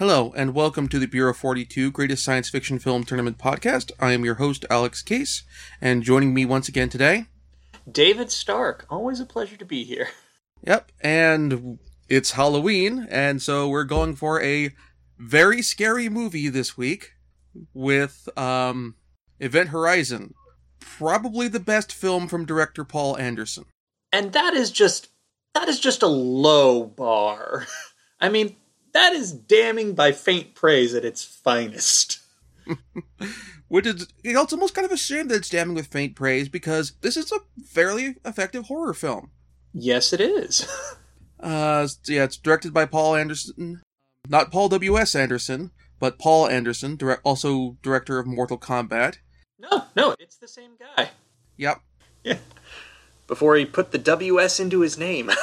Hello, and welcome to the Bureau 42 Greatest Science Fiction Film Tournament podcast. I am your host, Alex Case, and joining me once again today, David Stark. Always a pleasure to be here. Yep, and it's Halloween, and so we're going for a very scary movie this week with um, Event Horizon. Probably the best film from director Paul Anderson. And that is just that is just a low bar. I mean, that is damning by faint praise at its finest. Which is you know, it's almost kind of a shame that it's damning with faint praise because this is a fairly effective horror film. Yes, it is. Uh, yeah, it's directed by Paul Anderson, not Paul W. S. Anderson, but Paul Anderson, direct, also director of Mortal Kombat. No, no, it's the same guy. Yep. Yeah. Before he put the WS into his name.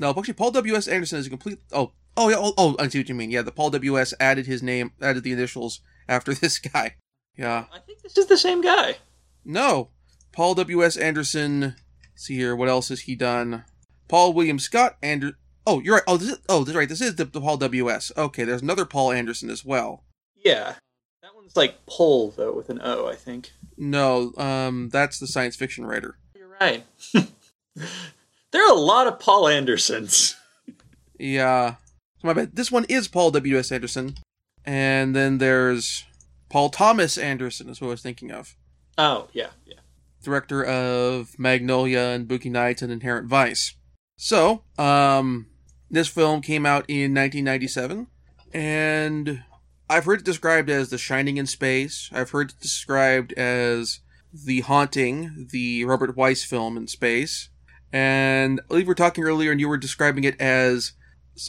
No, actually, Paul W. S. Anderson is a complete. Oh, oh yeah. Oh, oh, I see what you mean. Yeah, the Paul W. S. added his name, added the initials after this guy. Yeah. I think this is the same guy. No, Paul W. S. Anderson. let's see here, what else has he done? Paul William Scott Ander. Oh, you're right. Oh, this is. Oh, this is right. This is the, the Paul W. S. Okay, there's another Paul Anderson as well. Yeah. That one's like Paul though with an O, I think. No, um, that's the science fiction writer. You're right. there are a lot of Paul Andersons. Yeah. So my bad. This one is Paul W. S. Anderson, and then there's Paul Thomas Anderson. Is what I was thinking of. Oh, yeah, yeah. director of Magnolia and Boogie Nights and Inherent Vice. So, um, this film came out in 1997, and I've heard it described as The Shining in Space. I've heard it described as The Haunting, the Robert Wise film in space. And I believe we were talking earlier, and you were describing it as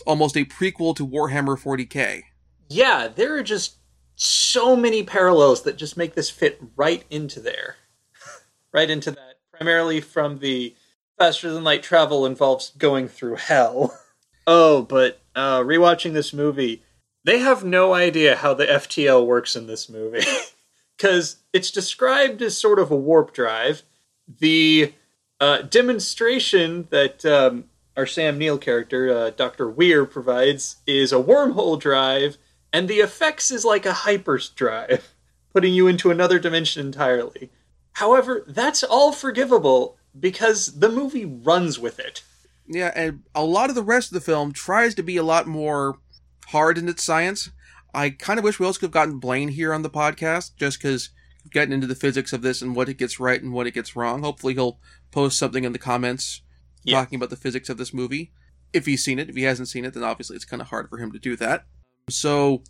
almost a prequel to Warhammer 40k. Yeah, there are just so many parallels that just make this fit right into there. right into that. Primarily from the faster than light travel involves going through hell. Oh, but uh, rewatching this movie, they have no idea how the FTL works in this movie. Because it's described as sort of a warp drive. The uh, demonstration that um, our Sam Neill character, uh, Dr. Weir, provides is a wormhole drive, and the effects is like a hyper drive, putting you into another dimension entirely. However, that's all forgivable because the movie runs with it. Yeah, and a lot of the rest of the film tries to be a lot more hard in its science. I kind of wish we also could have gotten Blaine here on the podcast, just because getting into the physics of this and what it gets right and what it gets wrong. Hopefully, he'll post something in the comments Yeah. talking about the physics of this movie. If he's seen it, if he hasn't seen it, then obviously it's kind of hard for him to do that. So,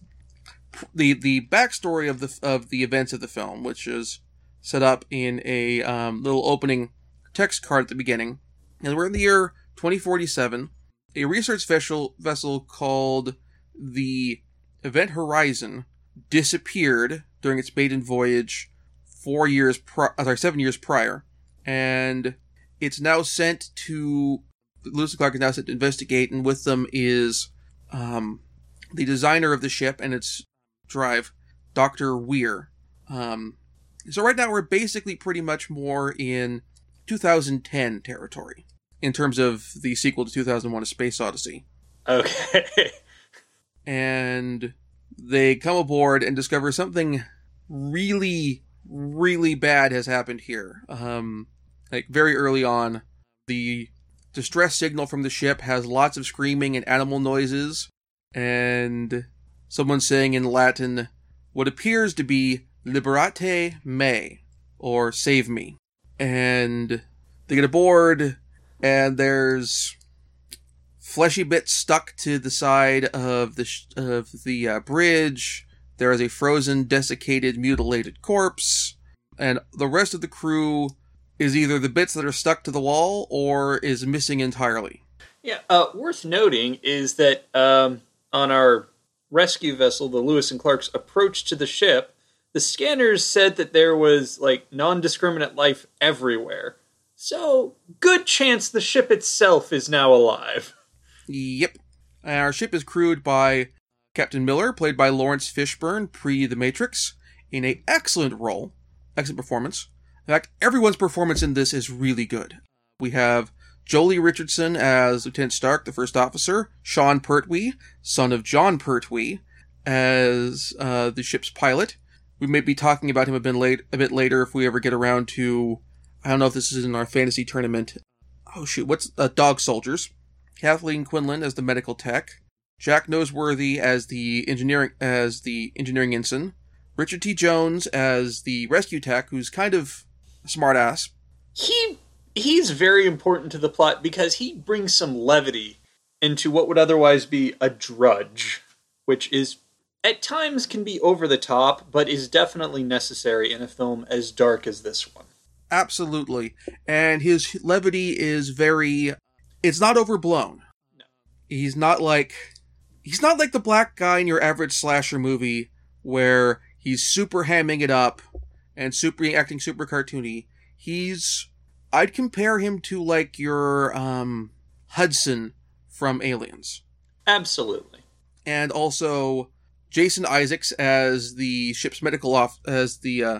the the backstory of the of the events of the film, which is set up in a um, little opening text card at the beginning, and we're in the year 2047. A research vessel vessel called the Event Horizon disappeared during its maiden voyage four years, pri- uh, sorry, seven years prior, and it's now sent to Lewis and Clark is now sent to investigate, and with them is um, the designer of the ship and its drive, Doctor Weir. Um, so right now we're basically pretty much more in 2010 territory in terms of the sequel to 2001: A Space Odyssey Okay. and they come aboard and discover something really, really bad has happened here. Um, like very early on, the distress signal from the ship has lots of screaming and animal noises, and someone saying in Latin what appears to be "Liberate me" or "Save me," and they get aboard, and there's fleshy bits stuck to the side of the sh- of the uh, bridge. There is a frozen, desiccated, mutilated corpse, and the rest of the crew is either the bits that are stuck to the wall or is missing entirely. Yeah, uh, worth noting is that um, on our rescue vessel, the Lewis and Clark's approach to the ship, the scanners said that there was like non-discriminate life everywhere. So, good chance the ship itself is now alive. Yep. Our ship is crewed by Captain Miller, played by Laurence Fishburne, pre The Matrix, in a excellent role, excellent performance. In fact, everyone's performance in this is really good. We have Joely Richardson as Lieutenant Stark, the first officer. Sean Pertwee, son of Jon Pertwee, as uh, the ship's pilot. We may be talking about him a bit late, a bit later if we ever get around to. I don't know if this is in our fantasy tournament. Oh shoot, what's uh, Dog Soldiers? Kathleen Quinlan as the medical tech. Jack Noseworthy as the engineering as the engineering ensign. Richard T. Jones as the rescue tech, who's kind of smartass. He he's very important to the plot because he brings some levity into what would otherwise be a drudge, which is at times can be over the top, but is definitely necessary in a film as dark as this one. Absolutely. And his levity is very it's not overblown. No. He's not like he's not like the black guy in your average slasher movie where he's super hamming it up and super acting super cartoony. He's I'd compare him to like your um Hudson from Aliens. Absolutely. And also Jason Isaacs as the ship's medical off as the uh,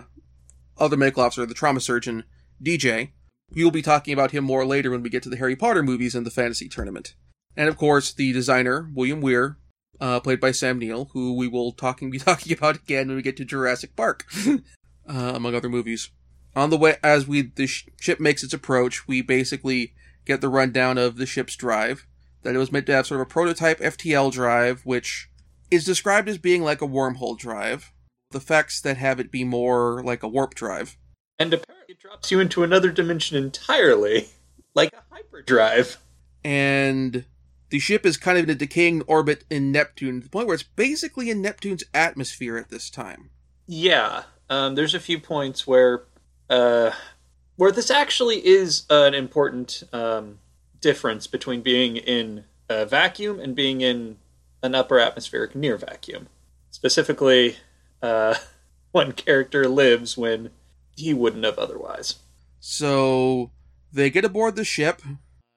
other medical officer, the trauma surgeon, DJ. We'll be talking about him more later when we get to the Harry Potter movies and the fantasy tournament. And of course, the designer, William Weir, uh, played by Sam Neill, who we will talking be talking about again when we get to Jurassic Park, uh, among other movies. On the way, as we the sh- ship makes its approach, we basically get the rundown of the ship's drive. That it was meant to have sort of a prototype FTL drive, which is described as being like a wormhole drive. The effects that have it be more like a warp drive. And apparently it drops you into another dimension entirely, like a hyperdrive. And the ship is kind of in a decaying orbit in Neptune, to the point where it's basically in Neptune's atmosphere at this time. Yeah, um, there's a few points where, uh, where this actually is an important um, difference between being in a vacuum and being in an upper atmospheric near vacuum. Specifically, uh, one character lives when he wouldn't have otherwise. So they get aboard the ship.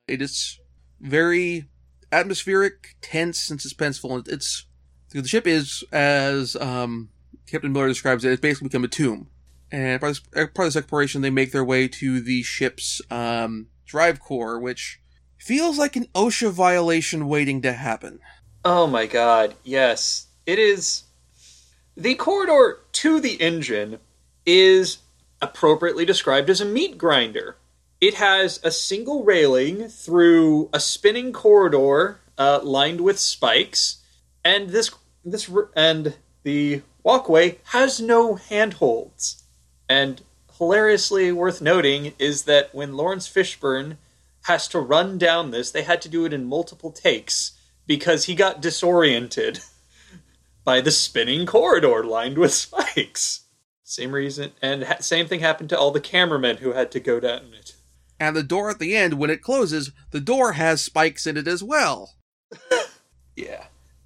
It is very atmospheric, tense, and suspenseful. It's the ship is, as um, Captain Miller describes it, it's basically become a tomb. And part of, this, exploration, they make their way to the ship's um, drive core, which feels like an OSHA violation waiting to happen. Oh my god, yes. It is. The corridor to the engine is appropriately described as a meat grinder. It has a single railing through a spinning corridor uh, lined with spikes, and this this and the walkway has no handholds. And hilariously worth noting is that when Laurence Fishburne has to run down this, they had to do it in multiple takes because he got disoriented by the spinning corridor lined with spikes. Same reason, and ha- same thing happened to all the cameramen who had to go down it. And the door at the end, when it closes, the door has spikes in it as well. Yeah.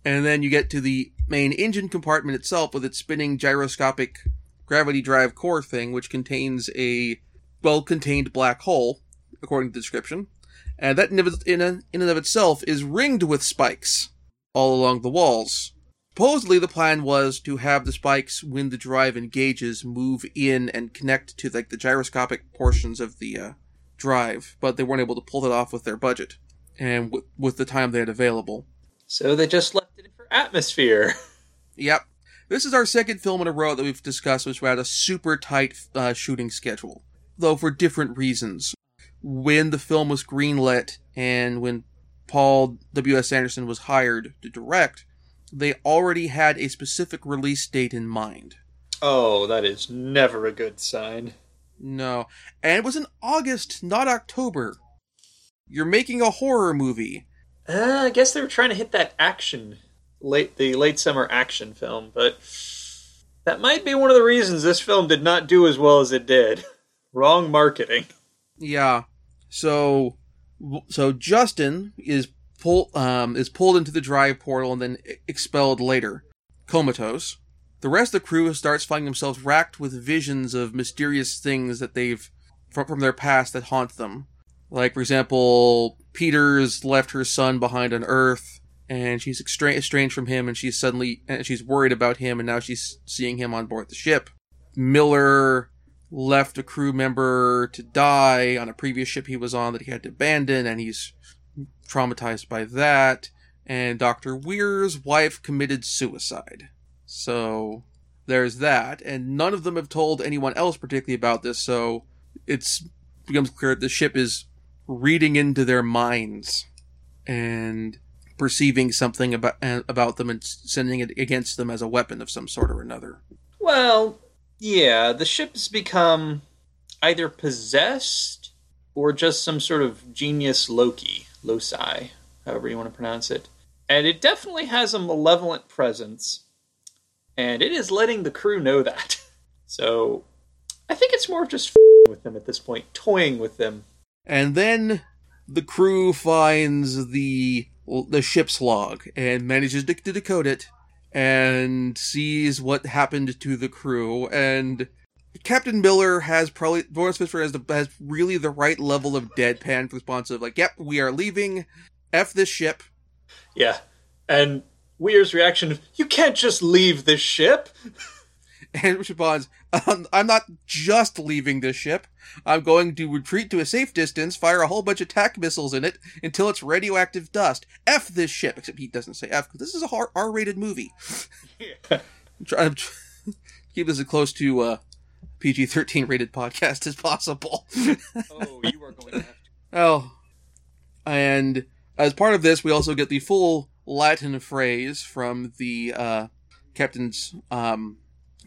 And then you get to the main engine compartment itself with its spinning gyroscopic gravity drive core thing, which contains a well contained black hole, according to the description. And that in, and of itself is ringed with spikes all along the walls. Supposedly, the plan was to have the spikes, when the drive engages, move in and connect to like the gyroscopic portions of the uh, drive, but they weren't able to pull that off with their budget and w- with the time they had available. So they just atmosphere. Yep. This is our second film in a row that we've discussed which had a super tight uh, shooting schedule, though for different reasons. When the film was greenlit and when Paul W.S. Anderson was hired to direct, they already had a specific release date in mind. Oh, that is never a good sign. No. And it was in August, not October. You're making a horror movie. Uh, I guess they were trying to hit that action, late the late summer action film, but that might be one of the reasons this film did not do as well as it did. Wrong marketing. Yeah. So so Justin is pulled um is pulled into the drive portal and then expelled later, comatose. The rest of the crew starts finding themselves racked with visions of mysterious things that they've from, from their past that haunt them. Like for example, Peters left her son behind on Earth and she's estranged from him and she's suddenly and she's worried about him and now she's seeing him on board the ship. Miller left a crew member to die on a previous ship he was on that he had to abandon, and he's traumatized by that. And Dr. Weir's wife committed suicide. So there's that. And none of them have told anyone else particularly about this, so it's becomes clear that the ship is reading into their minds and perceiving something about uh, about them and sending it against them as a weapon of some sort or another. Well, yeah, the ship's become either possessed or just some sort of genius Loki, loci, however you want to pronounce it. And it definitely has a malevolent presence, and it is letting the crew know that. So, I think it's more just with them at this point, toying with them. And then the crew finds the the ship's log and manages to, to decode it and sees what happened to the crew. And Captain Miller has probably Laurence Fishburne has, the, has really the right level of deadpan responsive like yep we are leaving. F this ship. Yeah. And Weir's reaction you can't just leave this ship and responds um, I'm not just leaving this ship I'm going to retreat to a safe distance, fire a whole bunch of attack missiles in it until it's radioactive dust. F this ship. Except he doesn't say F because this is a R rated movie. Yeah. I'm trying to keep this as close to uh, PG 13 rated podcast as possible. oh, you are going to have to. Oh. And as part of this, we also get the full Latin phrase from the uh, captain's um,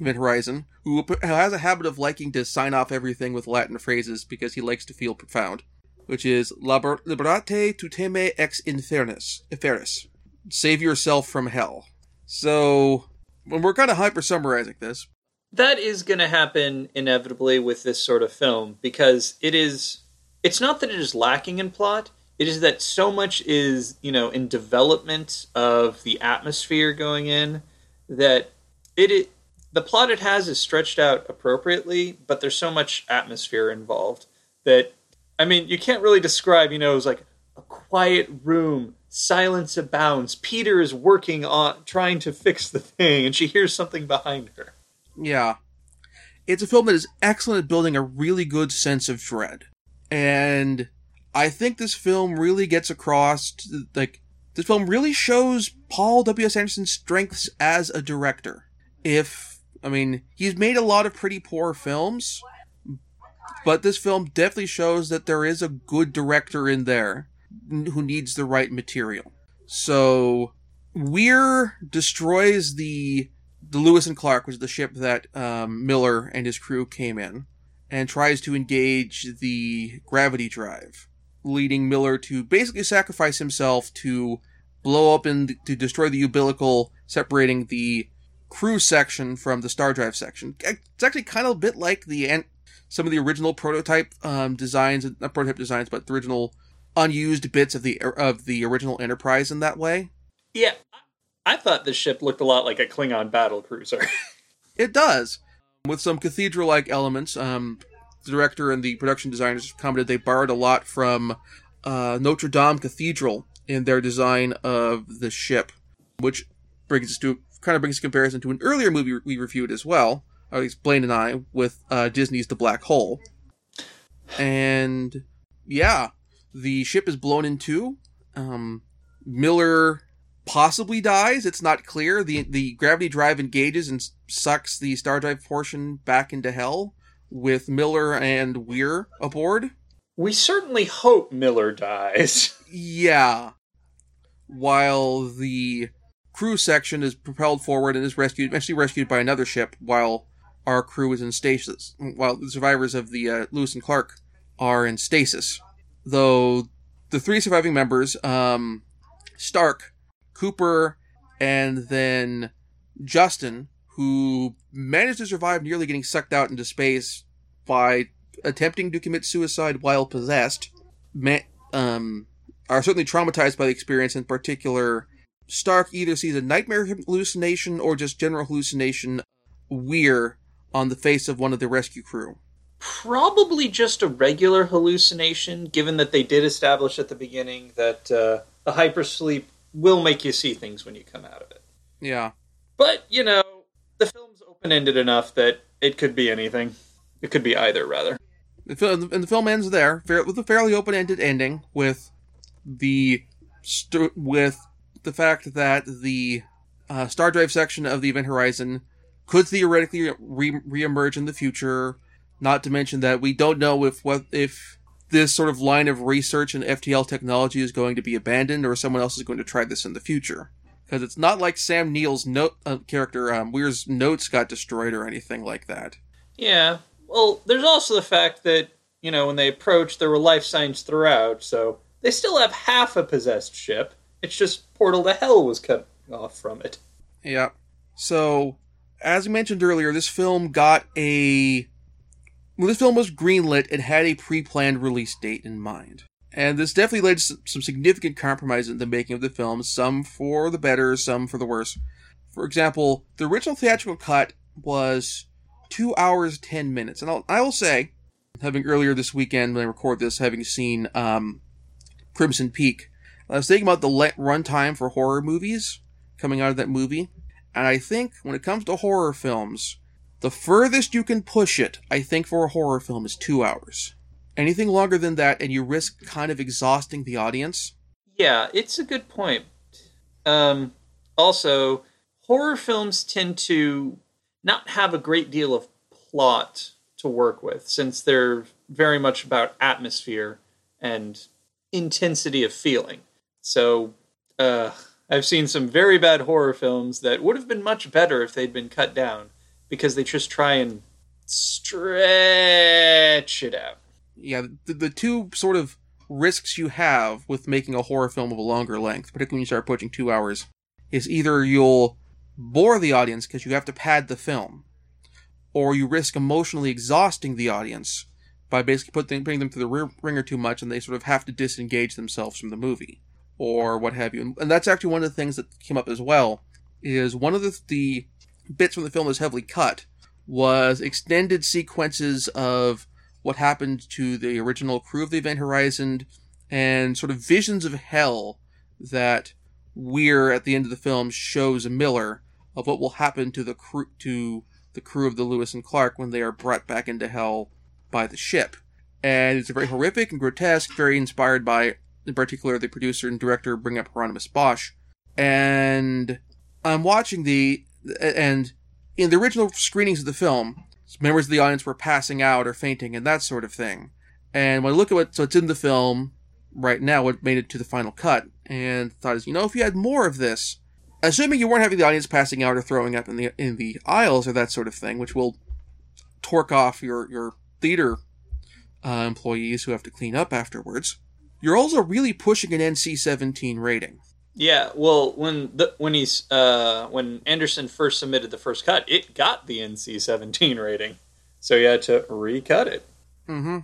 Horizon, who has a habit of liking to sign off everything with Latin phrases because he likes to feel profound, which is liberate tu teme ex infernus, infernus. Save yourself from hell. So, when we're kind of hyper summarizing this, that is going to happen inevitably with this sort of film because it is. It's not that it is lacking in plot. It is that so much is, you know, in development of the atmosphere going in that it, it the plot it has is stretched out appropriately, but there's so much atmosphere involved that I mean, you can't really describe, you know, it's like a quiet room, silence abounds. Peter is working on trying to fix the thing and she hears something behind her. Yeah. It's a film that is excellent at building a really good sense of dread. And I think this film really gets across like this film really shows Paul W.S. Anderson's strengths as a director. If I mean, he's made a lot of pretty poor films, but this film definitely shows that there is a good director in there who needs the right material. So, Weir destroys the the Lewis and Clark, which is the ship that um, Miller and his crew came in, and tries to engage the gravity drive, leading Miller to basically sacrifice himself to blow up and to destroy the umbilical separating the crew section from the star drive section. It's actually kind of a bit like the some of the original prototype um, designs, not prototype designs, but the original unused bits of the of the original Enterprise in that way. Yeah, I thought this ship looked a lot like a Klingon battle cruiser. it does, with some cathedral-like elements. Um, the director and the production designers commented they borrowed a lot from uh, Notre Dame Cathedral in their design of the ship, which brings us to kind of brings a comparison to an earlier movie we reviewed as well, at least Blaine and I, with uh, Disney's The Black Hole. And yeah, the ship is blown in two. Um, Miller possibly dies. It's not clear. the The gravity drive engages and sucks the star drive portion back into hell with Miller and Weir aboard. We certainly hope Miller dies. Yeah. While the crew section is propelled forward and is rescued, eventually rescued by another ship while our crew is in stasis, while the survivors of the uh, Lewis and Clark are in stasis. Though the three surviving members, um, Stark, Cooper, and then Justin, who managed to survive nearly getting sucked out into space by attempting to commit suicide while possessed, um, are certainly traumatized by the experience, in particular Stark either sees a nightmare hallucination or just general hallucination Weir on the face of one of the rescue crew. Probably just a regular hallucination, given that they did establish at the beginning that uh, a hypersleep will make you see things when you come out of it. Yeah. But, you know, the film's open ended enough that it could be anything. It could be either, rather. The film, and the film ends there with a fairly open-ended ending, with the st- with the fact that the uh, star drive section of the Event Horizon could theoretically re- reemerge in the future. Not to mention that we don't know if what if this sort of line of research and FTL technology is going to be abandoned or someone else is going to try this in the future. Because it's not like Sam Neill's note uh, character um, Weir's notes got destroyed or anything like that. Yeah. Well, there's also the fact that you know when they approached, there were life signs throughout, so they still have half a possessed ship. It's just Portal to Hell was cut off from it. Yeah. So, as we mentioned earlier, this film got a. When this film was greenlit, it had a pre planned release date in mind. And this definitely led to some significant compromise in the making of the film, some for the better, some for the worse. For example, the original theatrical cut was 2 hours 10 minutes. And I'll, I will say, having earlier this weekend when I record this, having seen um, Crimson Peak, I was thinking about the runtime for horror movies coming out of that movie. And I think when it comes to horror films, the furthest you can push it, I think, for a horror film is two hours. Anything longer than that, and you risk kind of exhausting the audience. Yeah, it's a good point. Um, also, horror films tend to not have a great deal of plot to work with, since they're very much about atmosphere and intensity of feeling. So, uh, I've seen some very bad horror films that would have been much better if they'd been cut down because they just try and stretch it out. Yeah, the, the two sort of risks you have with making a horror film of a longer length, particularly when you start approaching two hours, is either you'll bore the audience because you have to pad the film, or you risk emotionally exhausting the audience by basically putting, putting them through the ringer too much and they sort of have to disengage themselves from the movie or what have you. And that's actually one of the things that came up as well. Is one of the, the bits from the film that's heavily cut was extended sequences of what happened to the original crew of the Event Horizon and sort of visions of hell that Weir at the end of the film shows Miller of what will happen to the crew to the crew of the Lewis and Clark when they are brought back into hell by the ship. And it's a very horrific and grotesque, very inspired by in particular the producer and director bring up Hieronymus Bosch. And I'm watching the, and in the original screenings of the film, members of the audience were passing out or fainting and that sort of thing. And when I look at what, so it's in the film right now, what made it to the final cut, and thought is, you know, if you had more of this, assuming you weren't having the audience passing out or throwing up in the in the aisles or that sort of thing, which will torque off your your theater uh, employees who have to clean up afterwards you're also really pushing an NC-17 rating. Yeah, well, when the when he's uh, when Anderson first submitted the first cut, it got the NC-17 rating, so he had to recut it. Mm-hmm.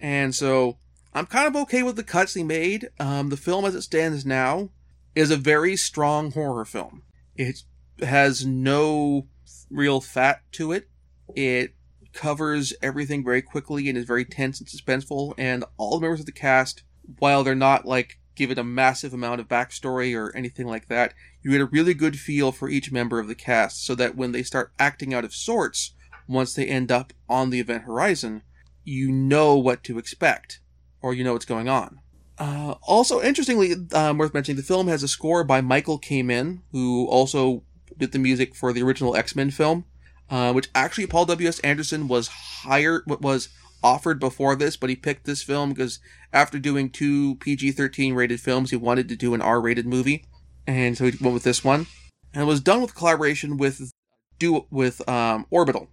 And so I'm kind of okay with the cuts he made. Um, the film, as it stands now, is a very strong horror film. It has no real fat to it. It covers everything very quickly and is very tense and suspenseful. And all the members of the cast, while they're not like given a massive amount of backstory or anything like that, you get a really good feel for each member of the cast so that when they start acting out of sorts, once they end up on the event horizon, you know what to expect or you know what's going on. Uh, also, interestingly, um, worth mentioning, the film has a score by Michael Kamen, who also did the music for the original X Men film uh, which actually Paul W. S. Anderson was hired, was offered before this, but he picked this film because after doing two PG-13 rated films, he wanted to do an R-rated movie, and so he went with this one, and it was done with collaboration with do with um, Orbital,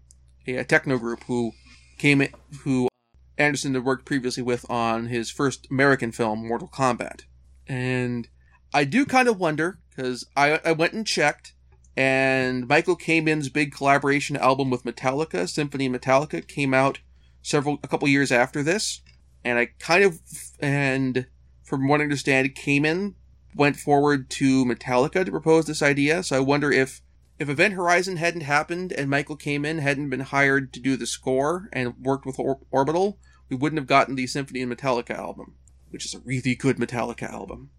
a techno group who came in, who Anderson had worked previously with on his first American film, Mortal Kombat, and I do kind of wonder because I I went and checked and Michael Kamen's big collaboration album with Metallica, Symphony Metallica, came out several a couple years after this. And I kind of and from what I understand, Kamen went forward to Metallica to propose this idea. So I wonder if if Event Horizon hadn't happened and Michael Kamen hadn't been hired to do the score and worked with Or- Orbital, we wouldn't have gotten the Symphony and Metallica album, which is a really good Metallica album.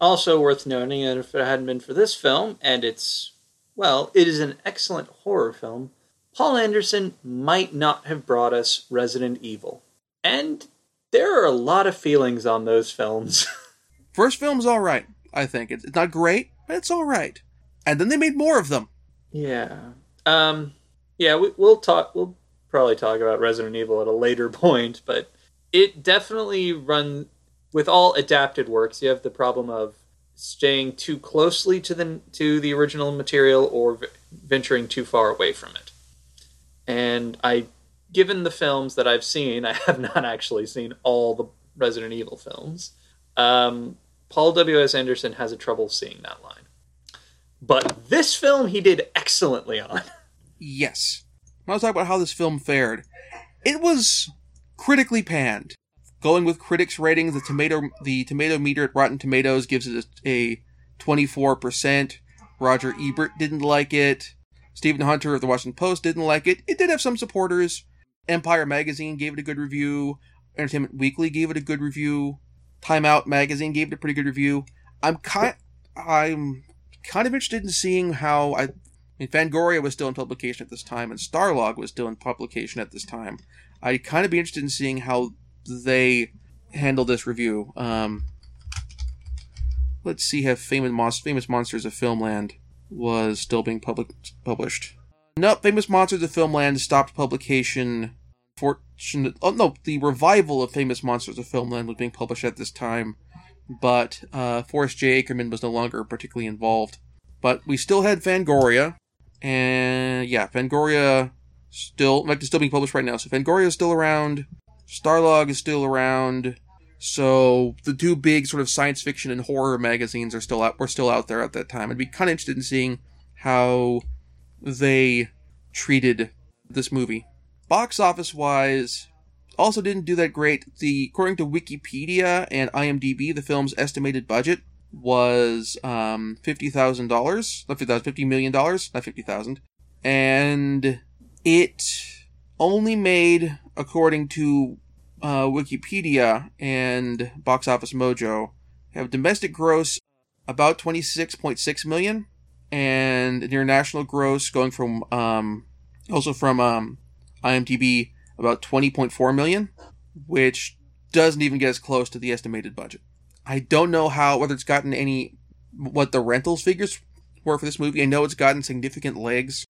Also worth noting that if it hadn't been for this film, and it's, well, it is an excellent horror film, Paul Anderson might not have brought us Resident Evil. And there are a lot of feelings on those films. First film's all right, I think. It's not great, but it's all right. And then they made more of them. Yeah. Um. Yeah, we, we'll talk. We'll probably talk about Resident Evil at a later point, but it definitely run with all adapted works. You have the problem of staying too closely to the to the original material or v- venturing too far away from it. And I, given the films that I've seen, I have not actually seen all the Resident Evil films. Um, Paul W. S. Anderson has a trouble seeing that line. But this film he did excellently on. Yes. When I was talking about how this film fared, it was critically panned. Going with critics' ratings, the tomato the tomato meter at Rotten Tomatoes gives it a twenty four percent. Roger Ebert didn't like it. Stephen Hunter of the Washington Post didn't like it. It did have some supporters. Empire Magazine gave it a good review. Entertainment Weekly gave it a good review. Time Out Magazine gave it a pretty good review. I'm kind I'm kind of interested in seeing how I I mean, Fangoria was still in publication at this time, and Starlog was still in publication at this time. I'd kind of be interested in seeing how they handle this review. Um, let's see how famous, Mon- famous Monsters of Filmland was still being public- published. No, Famous Monsters of Filmland stopped publication. Fortunate, oh no, the revival of Famous Monsters of Filmland was being published at this time, but uh, Forrest J. Ackerman was no longer particularly involved. But we still had Fangoria, and yeah, Fangoria still, in fact, it's still being published right now. So Fangoria is still around. Starlog is still around. So the two big sort of science fiction and horror magazines are still out. Were still out there at that time. I'd be kind of interested in seeing how they treated this movie. Box office wise, also didn't do that great. The according to Wikipedia and IMDb, the film's estimated budget was um, fifty thousand dollars, not fifty thousand, fifty million dollars, not fifty thousand, and it only made, according to uh, Wikipedia and Box Office Mojo, have domestic gross about twenty six point six million, and international gross going from um, also from um, IMDb about twenty point four million, which doesn't even get as close to the estimated budget. I don't know how whether it's gotten any what the rentals figures were for this movie. I know it's gotten significant legs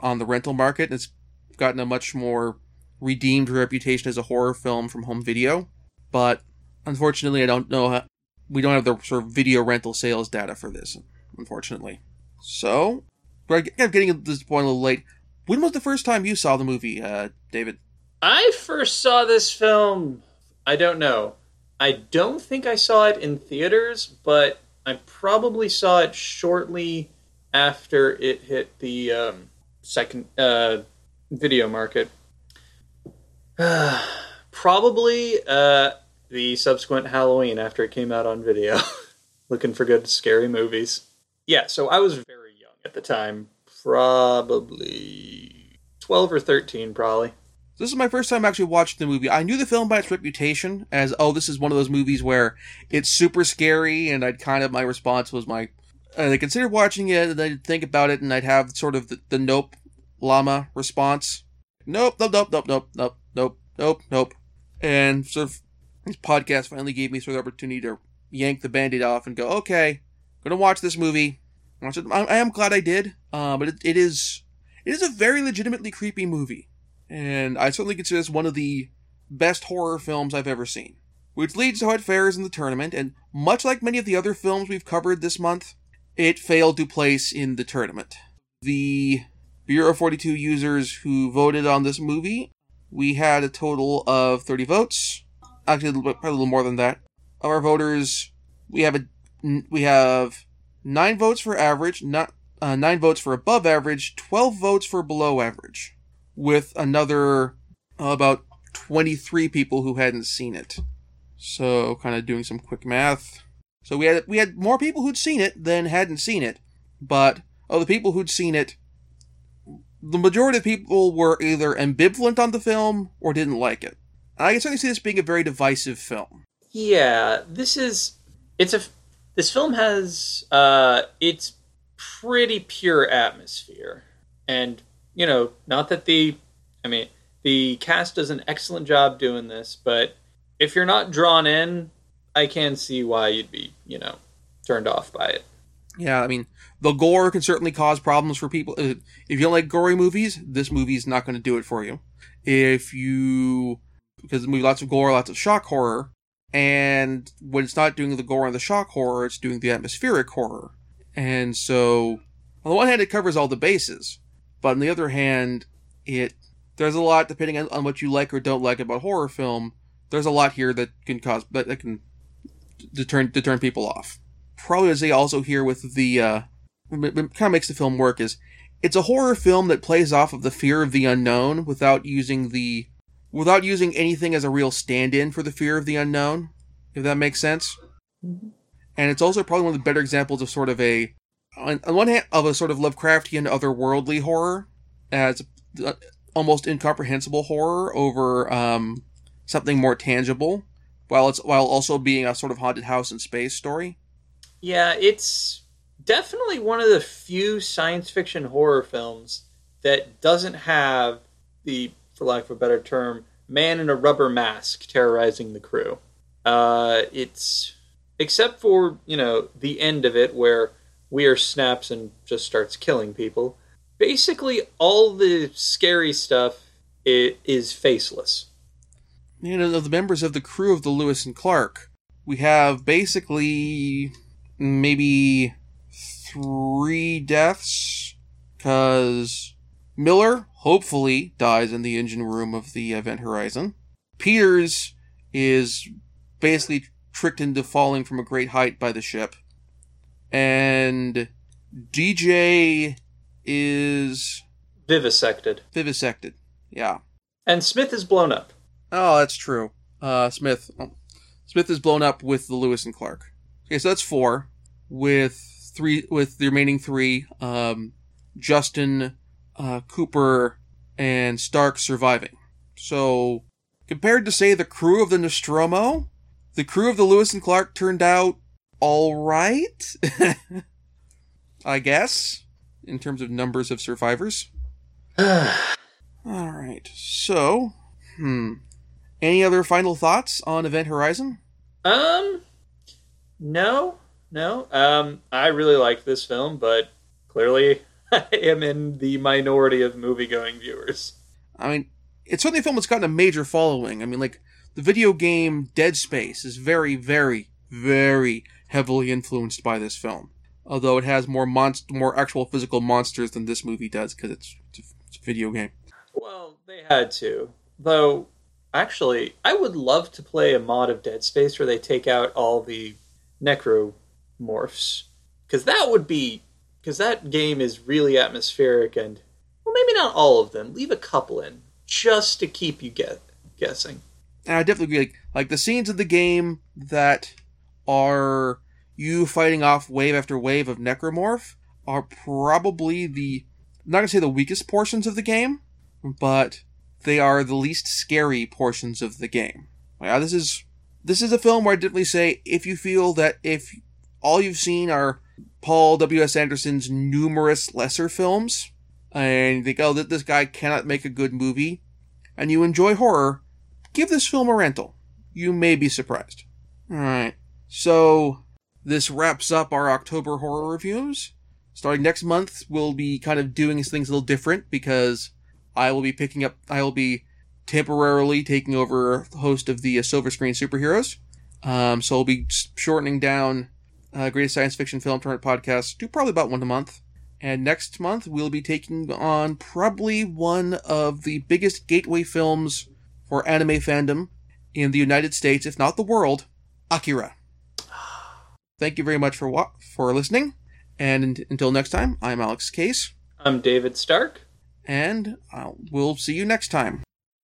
on the rental market. It's gotten a much more redeemed reputation as a horror film from home video, but unfortunately, I don't know how. We don't have the sort of video rental sales data for this, unfortunately. So, we're getting at this point a little late. When was the first time you saw the movie, uh, David? I first saw this film, I don't know. I don't think I saw it in theaters, but I probably saw it shortly after it hit the um, second uh, video market. probably uh, the subsequent Halloween after it came out on video. Looking for good scary movies. Yeah, so I was very young at the time. Probably 12 or 13, probably. This is my first time actually watching the movie. I knew the film by its reputation as, oh, this is one of those movies where it's super scary, and I'd kind of, my response was my, I considered watching it, and I'd think about it, and I'd have sort of the, the nope llama response. Nope, nope, nope, nope, nope, nope, nope, nope, nope. And sort of, this podcast finally gave me sort of the opportunity to yank the band-aid off and go, okay, gonna watch this movie. Watch it. I, I am glad I did, uh, but it, it is, it is a very legitimately creepy movie and I certainly consider this one of the best horror films I've ever seen. Which leads to how it fares in the tournament, and much like many of the other films we've covered this month, it failed to place in the tournament. The Bureau 42 users who voted on this movie, we had a total of 30 votes. Actually, a bit, probably a little more than that. Of our voters, we have a we have nine votes for average, not uh, nine votes for above average, 12 votes for below average with another uh, about 23 people who hadn't seen it. So, kind of doing some quick math. So we had we had more people who'd seen it than hadn't seen it, but of the people who'd seen it, the majority of people were either ambivalent on the film or didn't like it. I can certainly see this being a very divisive film. Yeah, this is it's a this film has uh it's pretty pure atmosphere and you know, not that the, I mean, the cast does an excellent job doing this, but if you're not drawn in, I can see why you'd be, you know, turned off by it. Yeah, I mean, the gore can certainly cause problems for people. Uh, If you don't like gory movies, this movie's not going to do it for you. If you, because the movie lots of gore, lots of shock horror, and when it's not doing the gore and the shock horror, it's doing the atmospheric horror. And so, on the one hand, it covers all the bases, but on the other hand, it there's a lot depending on, what you like or don't like about horror film. There's a lot here that can cause that, that can to turn people off. Probably as they also here with the uh, what kind of makes the film work is it's a horror film that plays off of the fear of the unknown without using the without using anything as a real stand-in for the fear of the unknown. If that makes sense. And it's also probably one of the better examples of sort of a on, on one hand of a sort of Lovecraftian otherworldly horror as uh, almost incomprehensible horror over um, something more tangible while it's while also being a sort of haunted house in space story. Yeah, it's definitely one of the few science fiction horror films that doesn't have the, for lack of a better term, man in a rubber mask terrorizing the crew. Uh, it's except for you know the end of it where Weir snaps and just starts killing people. Basically, all the scary stuff is faceless. you know, the members of the crew of the Lewis and Clark, we have basically maybe three deaths because Miller hopefully dies in the engine room of the Event Horizon. Peters is basically tricked into falling from a great height by the ship. And DJ is Vivisected. vivisected. Yeah. And Smith is blown up. Oh, that's true. Uh, Smith. oh, Smith is blown up with the Lewis and Clark. Okay, so that's four. With three, with the remaining three, um, Justin, uh, Cooper, and Stark surviving. So, compared to say the crew of the Nostromo, the crew of the Lewis and Clark turned out all right. I guess in terms of numbers of survivors. All right. So, hmm. Any other final thoughts on Event Horizon? Um, no, no. Um, I really like this film, but clearly I am in the minority of movie-going viewers. I mean, it's certainly a film that's gotten a major following. I mean, like the video game Dead Space is very, very, very heavily influenced by this film. Although it has more monst- more actual physical monsters than this movie does because it's, it's, a, it's a video game. Well, they had to. Though, actually, I would love to play a mod of Dead Space where they take out all the necromorphs. Because that would be. Because that game is really atmospheric and. Well, maybe not all of them. Leave a couple in. Just to keep you get, guessing. And I definitely agree. Like, like the scenes of the game that are you fighting off wave after wave of necromorph are probably the I'm not gonna say the weakest portions of the game, but they are the least scary portions of the game. Yeah, uh, this is this is a film where I definitely say if you feel that if all you've seen are Paul W. S. Anderson's numerous lesser films, and you think, oh, that this guy cannot make a good movie, and you enjoy horror, give this film a rental. You may be surprised. Alright, so this wraps up our October horror reviews. Starting next month, we'll be kind of doing things a little different because I will be picking up, I will be temporarily taking over the host of the Silver Screen Superheroes. Um, so I'll be shortening down uh, Greatest Science Fiction Film Tournament podcast Do probably about one a month. And next month, we'll be taking on probably one of the biggest gateway films for anime fandom in the United States, if not the world, Akira. Thank you very much for wa- for listening, and until next time, I'm Alex Case, I'm David Stark. and uh, we'll see you next time.